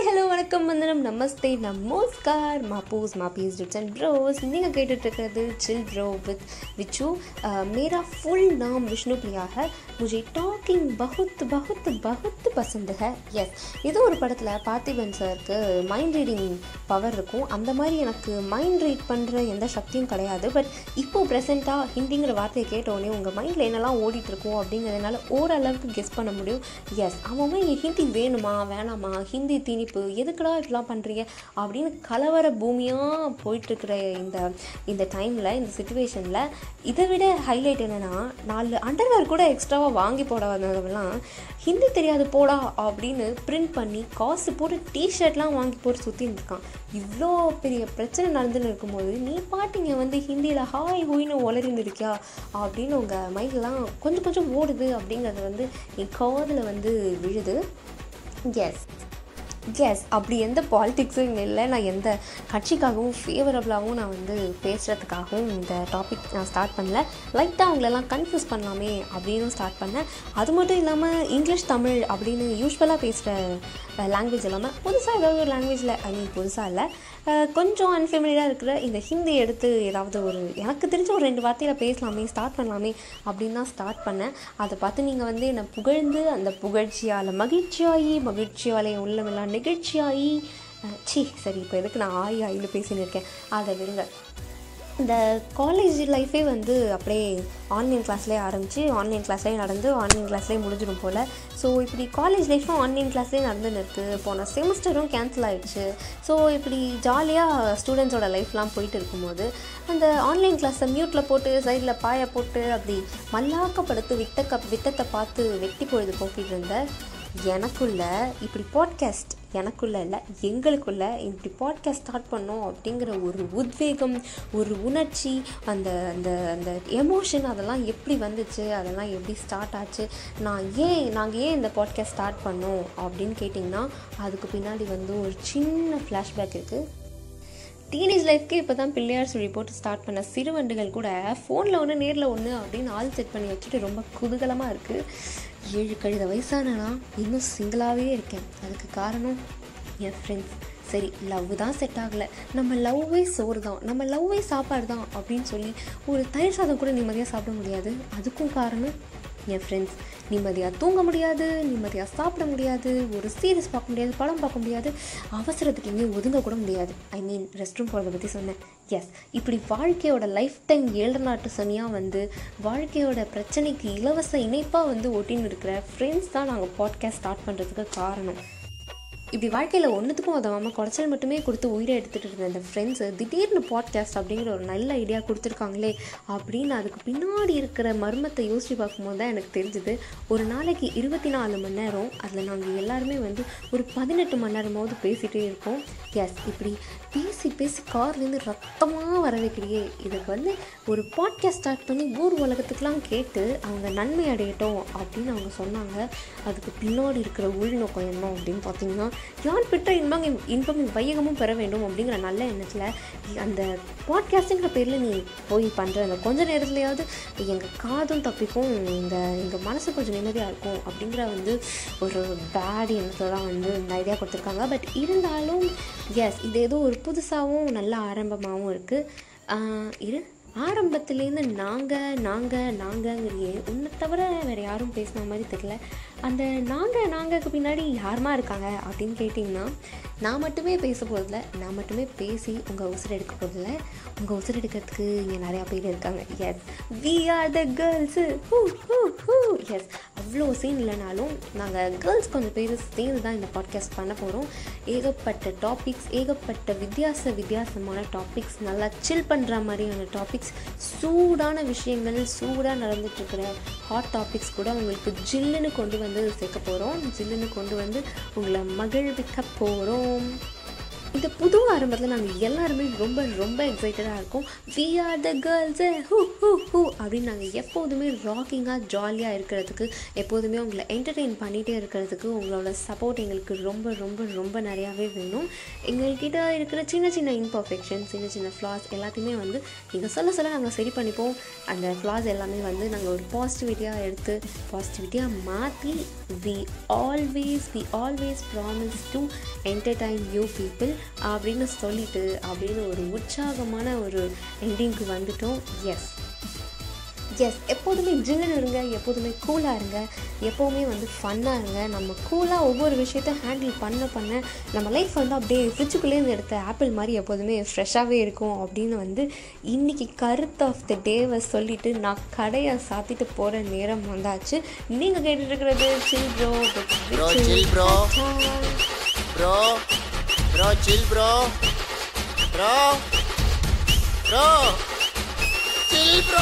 Hi hello வணக்கம் வந்தனம் நமஸ்தே நமோஸ்கார். மாப்பூஸ் மாப்பீஸ் டிப்ஸ் அண்ட் ப்ரோஸ் நீங்கள் கேட்டுட்ருக்கிறது சில் ப்ரோ வித் விச்சு. மேரா ஃபுல் नाम விஷ்ணு பிரியா ஹை முஜே டாக்கிங் பகுத் பகுத் பகுத் பசந்த் ஹை. எஸ் ஏதோ ஒரு படத்தில் பார்த்திபன் சாருக்கு மைண்ட் ரீடிங் பவர் இருக்கும். அந்த மாதிரி எனக்கு மைண்ட் ரீட் பண்ணுற எந்த சக்தியும் கிடையாது. பட் இப்போது ப்ரெசெண்ட்டாக ஹிந்திங்கிற வார்த்தையை கேட்டோடனே உங்கள் மைண்டில் என்னெல்லாம் ஓடிட்டுருக்கோம் அப்படிங்கிறதுனால ஓரளவுக்கு கெஸ் பண்ண முடியும். எஸ் அவன் ஹிந்தி வேணுமா வேணாமா? ஹிந்தி திணிப்பு எது எதுக்குடா இப்படிலாம் பண்ணுறீங்க அப்படின்னு கலவர பூமியாக போயிட்டுருக்கிற இந்த இந்த டைமில் இந்த சுச்சுவேஷனில் இதை விட ஹைலைட் என்னென்னா நாலு அண்டர்வேர் கூட எக்ஸ்ட்ராவாக வாங்கி போட வந்தவங்கலாம் ஹிந்தி தெரியாது போடா அப்படின்னு பிரிண்ட் பண்ணி காசு போட்டு டிஷர்ட்லாம் வாங்கி போட்டு சுற்றின்னு இருக்கான். இவ்வளோ பெரிய பிரச்சனை நடந்துன்னு இருக்கும்போது நீ பாட்டிங்க வந்து ஹிந்தியில் ஹாய் ஹூயின்னு உளறிந்து இருக்கியா? அப்படின்னு உங்கள் மைண்ட்லாம் கொஞ்சம் கொஞ்சம் ஓடுது அப்படிங்கிறது வந்து என் காதில் வந்து விழுது. எஸ் எஸ் அப்படி எந்த பாலிட்டிக்ஸும் இங்கே இல்லை. நான் எந்த கட்சிக்காகவும் ஃபேவரபுளாகவும் நான் வந்து பேசுகிறதுக்காகவும் இந்த டாபிக் நான் ஸ்டார்ட் பண்ணல. லைட்டாக அவங்களெல்லாம் கன்ஃபியூஸ் பண்ணலாமே அப்படின்னு ஸ்டார்ட் பண்ணேன். அது மட்டும் இல்லாமல் இங்கிலீஷ் தமிழ் அப்படின்னு யூஸ்வலாக பேசுகிற லாங்குவேஜ் இல்லாமல் புதுசாக ஏதாவது ஒரு லாங்குவேஜில் ஐ மீன் புதுசாக இல்லை. கொஞ்சம் அன்ஃபெமிலியராக இருக்கிற இந்த ஹிந்தி எடுத்து ஏதாவது ஒரு எனக்கு தெரிஞ்ச ஒரு ரெண்டு வார்த்தையில் பேசலாமே ஸ்டார்ட் பண்ணலாமே அப்படின்னு தான் ஸ்டார்ட் பண்ணேன். அதை பார்த்து நீங்கள் வந்து என்னை புகழ்ந்து அந்த புகழ்ச்சியால் மகிழ்ச்சியாகி மகிழ்ச்சியால் என் உள்ளமெல்லாம் நிகழ்ச்சியாகி சி சரி இப்போ எதுக்கு நான் ஆய் ஆயின்னு பேசின்னு இருக்கேன். அதை விடுங்க. இந்த காலேஜ் லைஃபே வந்து அப்படியே ஆன்லைன் கிளாஸ்லேயே ஆரம்பித்து ஆன்லைன் கிளாஸ்லேயே நடந்து ஆன்லைன் கிளாஸ்லேயே முடிஞ்சிடும் போல். ஸோ இப்படி காலேஜ் லைஃப்பும் ஆன்லைன் கிளாஸ்லேயே நடந்துன்னு இருக்குது போன செமஸ்டரும் கேன்சல் ஆகிடுச்சு ஸோ இப்படி ஜாலியாக ஸ்டூடெண்ட்ஸோட லைஃப்லாம் போயிட்டு இருக்கும்போது அந்த ஆன்லைன் கிளாஸை மியூட்டில் போட்டு சைடில் பாயை போட்டு அப்படி மல்லாக்கப்படுத்து விட்ட கப் வித்தத்தை பார்த்து வெட்டி பொழுது போக்கிட்டு இருந்தேன் எனக்குள்ள இப்படி பாட்காஸ்ட் எனக்குள்ள இல்லை எங்களுக்குள்ள இப்படி பாட்காஸ்ட் ஸ்டார்ட் பண்ணோம் அப்படிங்கிற ஒரு உத்வேகம் ஒரு உணர்ச்சி அந்த அந்த அந்த எமோஷன் அதெல்லாம் எப்படி வந்துச்சு அதெல்லாம் எப்படி ஸ்டார்ட் ஆச்சு நான் ஏன் நாங்கள் ஏன் இந்த பாட்காஸ்ட் ஸ்டார்ட் பண்ணோம் அப்படின்னு கேட்டிங்கன்னா அதுக்கு பின்னாடி வந்து ஒரு சின்ன ஃப்ளாஷ்பேக் இருக்குது டீனேஜ் லைஃப்க்கு இப்போ தான் பிள்ளையார் சொல்லி போட்டு ஸ்டார்ட் பண்ண சிறுவண்டுகள் கூட ஃபோனில் ஒன்று நேரில் ஒன்று அப்படின்னு ஆள் செட் பண்ணி வச்சுட்டு ரொம்ப குதூகலமாக இருக்குது ஏழு கழுத வயசானா இன்னும் சிங்கிளாகவே இருக்கேன். அதுக்கு காரணம் என் ஃப்ரெண்ட்ஸ் சரி லவ் தான் செட் ஆகலை. நம்ம லவ்வே சோறு தான் நம்ம லவ்வே சாப்பாடு தான் அப்படின்னு சொல்லி ஒரு தயிர் சாதம் கூட நிம்மதியாக சாப்பிட முடியாது. அதுக்கும் காரணம் என் ஃப்ரெண்ட்ஸ் நிம்மதியாக தூங்க முடியாது நிம்மதியாக சாப்பிட முடியாது ஒரு சீரியஸ் பார்க்க முடியாது படம் பார்க்க முடியாது அவசரத்துக்கு எங்கேயும் ஒதுங்க கூட முடியாது. ஐ மீன் ரெஸ்ட் ரூம் போகிறத பற்றி சொன்னேன். எஸ் இப்படி வாழ்க்கையோட லைஃப் டைம் ஏழு நாட்டு சனியாக வந்து வாழ்க்கையோட பிரச்சனைக்கு இலவச இணைப்பாக வந்து ஒட்டின்னு இருக்கிற ஃப்ரெண்ட்ஸ் தான் நாங்கள் பாட்காஸ்ட் ஸ்டார்ட் பண்ணுறதுக்கு காரணம். இப்படி வாழ்க்கையில் ஒன்றுத்துக்கும் உதவாமல் குறைச்சல் மட்டுமே கொடுத்து உயிரை எடுத்துகிட்டு இருந்த அந்த ஃப்ரெண்ட்ஸு திடீர்னு பாட்காஸ்ட் அப்படிங்கிற ஒரு நல்ல ஐடியா கொடுத்துருக்காங்களே அப்படின்னு அதுக்கு பின்னாடி இருக்கிற மர்மத்தை யோசித்து பார்க்கும்போது தான் எனக்கு தெரிஞ்சுது. ஒரு நாளைக்கு இருபத்தி நாலு மணி நேரம் அதில் நாங்கள் எல்லாருமே வந்து ஒரு பதினெட்டு மணி நேரமாவது பேசிகிட்டே இருக்கோம் எஸ் இப்படி பேசி பேசி கார்லேருந்து ரத்தமாக வர வைக்கிறியே இதுக்கு வந்து ஒரு பாட்காஸ்ட் ஸ்டார்ட் பண்ணி ஊர் உலகத்துக்கெலாம் கேட்டு அவங்க நன்மை அடையட்டும் அப்படின்னு அவங்க சொன்னாங்க. அதுக்கு பின்னாடி இருக்கிற உள்நோக்கம் என்ன அப்படின்னு பார்த்தீங்கன்னா யான் பெற்ற இன்பம் இன்பம் வையகமும் பெற வேண்டும் அப்படிங்கிற நல்ல எண்ணத்தில் அந்த பாட்காஸ்டிங்கிற பேரில் நீ போய் பண்ணுற அந்த கொஞ்ச நேரத்துலையாவது எங்கள் காதும் தப்பிக்கும் எங்கள் எங்கள் மனசு கொஞ்சம் நிம்மதியாக இருக்கும் அப்படிங்கிற வந்து ஒரு பேட் எண்ணத்தில் தான் வந்து இந்த ஐடியா கொடுத்துருக்காங்க. பட் இருந்தாலும் எஸ் இது ஏதோ ஒரு புதுசாகவும் நல்ல ஆரம்பமாகவும் இருக்குது இரு. ஆரம்பத்துலேருந்து நாங்கள் நாங்கள் நாங்கங்கிறியே உன்னை தவிர வேறு யாரும் பேசின மாதிரி தெரியல. அந்த நாங்கள் நாங்களுக்கு பின்னாடி யாருமா இருக்காங்க அப்படின்னு கேட்டிங்கன்னா நான் மட்டுமே பேச போகிறதில்ல நான் மட்டுமே பேசி உங்கள் உசுர் எடுக்க போகிறதில்ல உங்கள் உசுர் எடுக்கிறதுக்கு இங்கே நிறையா பேர் இருக்காங்க. Yes we are the girls hoo hoo hoo yes அவ்வளோ சீன் இல்லைனாலும் நாங்கள் கேர்ள்ஸ் கொஞ்சம் பேர் சேர்ந்து தான் இந்த பாட்காஸ்ட் பண்ண போகிறோம் ஏகப்பட்ட டாபிக்ஸ் ஏகப்பட்ட வித்தியாச வித்தியாசமான டாபிக்ஸ் நல்லா சில் பண்ணுற மாதிரியான டாபிக்ஸ் சூடான விஷயங்கள் சூடாக நடந்துட்டுருக்கிற ஹாட் டாபிக்ஸ் கூட உங்களுக்கு ஜில்லுன்னு கொண்டு வந்து சேர்க்க போகிறோம் ஜில்லுன்னு கொண்டு வந்து உங்களை மகிழ்விக்க போகிறோம் இந்த புது ஆரம்பத்தில் நாங்கள் எல்லாருமே ரொம்ப ரொம்ப எக்ஸைட்டடாக இருக்கோம். We are the girls hoo hoo hoo அப்படின்னு நாங்கள் எப்போதுமே ராக்கிங்காக ஜாலியாக இருக்கிறதுக்கு எப்போதுமே உங்களை என்டர்டெயின் பண்ணிகிட்டே இருக்கிறதுக்கு உங்களோட சப்போர்ட் எங்களுக்கு ரொம்ப ரொம்ப ரொம்ப நிறையாவே வேணும். எங்கள்கிட்ட இருக்கிற சின்ன சின்ன இம்பர்ஃபெக்ஷன் சின்ன சின்ன ஃப்ளாஸ் எல்லாத்தையுமே வந்து நீங்கள் சொல்ல சொல்ல நாங்கள் சரி பண்ணிப்போம். அந்த ஃப்ளாஸ் எல்லாமே வந்து நாங்கள் ஒரு பாசிட்டிவிட்டியாக எடுத்து பாசிட்டிவிட்டியாக மாற்றி we always we always promise to entertain you people அப்படின்னு சொல்லிட்டு அப்படின்னு ஒரு உற்சாகமான ஒரு எண்டிங்க்கு வந்துட்டோம். எஸ் எஸ் எப்போதுமே ஜில்லுன்னு இருங்க எப்போதுமே கூலாக இருங்க எப்போவுமே வந்து ஃபன்னாக இருங்க. நம்ம கூலாக ஒவ்வொரு விஷயத்த ஹேண்டில் பண்ண பண்ண நம்ம லைஃப் வந்து அப்படியே ஃப்ரிட்ஜுக்குள்ளேருந்து எடுத்த ஆப்பிள் மாதிரி எப்போதுமே ஃப்ரெஷ்ஷாகவே இருக்கும் அப்படின்னு வந்து இன்றைக்கி கருத்து ஆஃப் த டேவை சொல்லிவிட்டு நான் கடையை சாத்திட்டு போகிற நேரம் வந்தாச்சு. நீங்கள் கேட்டுருக்கிறது chill bro. Bro, bro, chill, bro. Bro, bro, chill, bro.